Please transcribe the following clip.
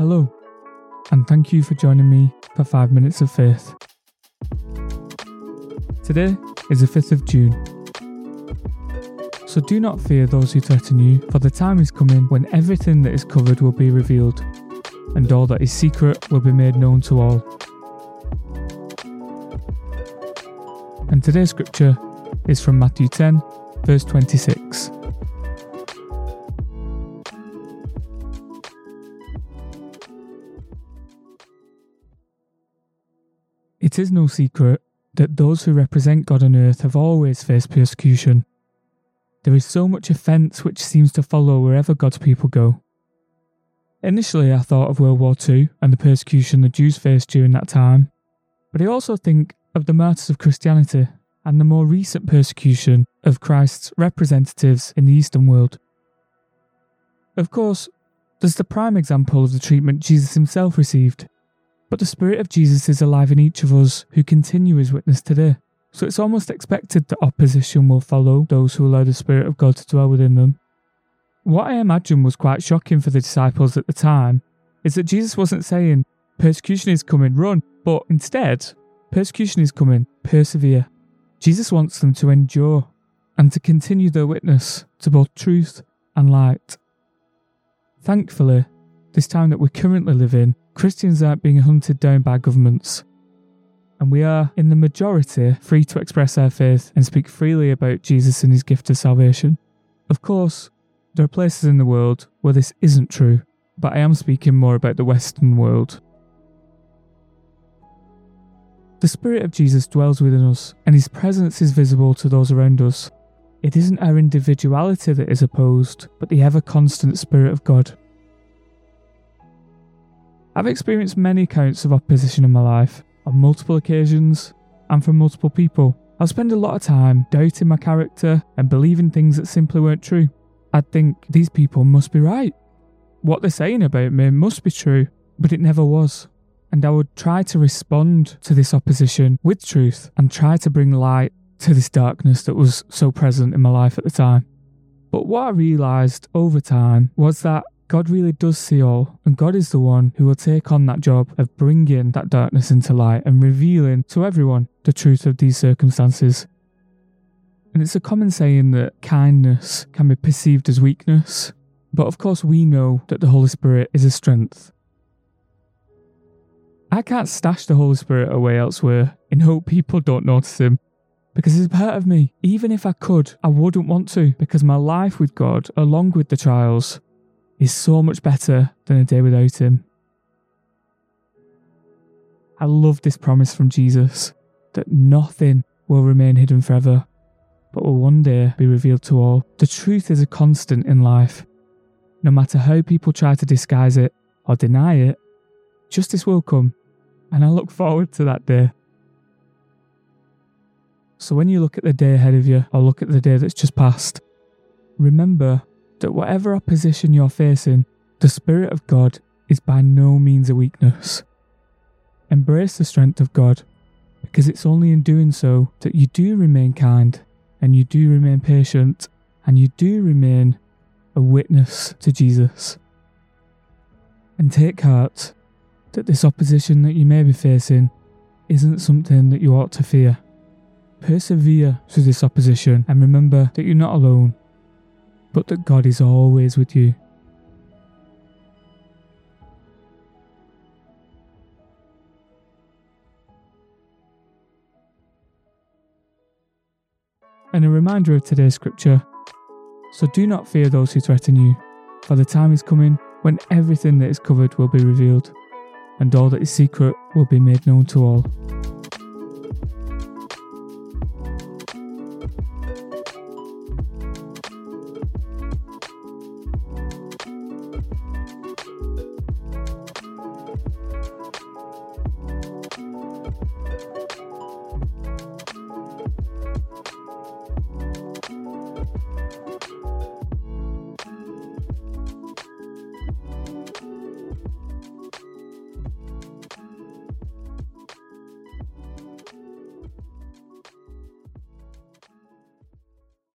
Hello, and thank you for joining me for 5 Minutes of Faith. Today is the 5th of June. So do not fear those who threaten you, for the time is coming when everything that is covered will be revealed, and all that is secret will be made known to all. And today's scripture is from Matthew 10, verse 26. It is no secret that those who represent God on earth have always faced persecution. There is so much offence which seems to follow wherever God's people go. Initially, I thought of World War II and the persecution the Jews faced during that time, but I also think of the martyrs of Christianity and the more recent persecution of Christ's representatives in the Eastern world. Of course, there's the prime example of the treatment Jesus himself received but the Spirit of Jesus is alive in each of us who continue his witness today. So it's almost expected that opposition will follow those who allow the Spirit of God to dwell within them. What I imagine was quite shocking for the disciples at the time is that Jesus wasn't saying, persecution is coming, run, but instead, persecution is coming, persevere. Jesus wants them to endure and to continue their witness to both truth and light. Thankfully, this time that we currently live in, Christians aren't being hunted down by governments. And we are, in the majority, free to express our faith and speak freely about Jesus and his gift of salvation. Of course, there are places in the world where this isn't true, but I am speaking more about the Western world. The Spirit of Jesus dwells within us, and his presence is visible to those around us. It isn't our individuality that is opposed, but the ever constant Spirit of God. I've experienced many accounts of opposition in my life, on multiple occasions, and from multiple people. I'll spend a lot of time doubting my character and believing things that simply weren't true. I'd think these people must be right. What they're saying about me must be true, but it never was. And I would try to respond to this opposition with truth and try to bring light to this darkness that was so present in my life at the time. But what I realised over time was that God really does see all, and God is the one who will take on that job of bringing that darkness into light and revealing to everyone the truth of these circumstances. And it's a common saying that kindness can be perceived as weakness, but of course, we know that the Holy Spirit is a strength. I can't stash the Holy Spirit away elsewhere in hope people don't notice him because he's part of me. Even if I could, I wouldn't want to because my life with God, along with the trials, is so much better than a day without him. I love this promise from Jesus that nothing will remain hidden forever, but will one day be revealed to all. The truth is a constant in life. No matter how people try to disguise it or deny it, justice will come, and I look forward to that day. So when you look at the day ahead of you or look at the day that's just passed, remember that whatever opposition you're facing, the Spirit of God is by no means a weakness. Embrace the strength of God, because it's only in doing so that you do remain kind, and you do remain patient, and you do remain a witness to Jesus. And take heart that this opposition that you may be facing isn't something that you ought to fear. Persevere through this opposition and remember that you're not alone but that God is always with you. And a reminder of today's scripture So do not fear those who threaten you, for the time is coming when everything that is covered will be revealed, and all that is secret will be made known to all.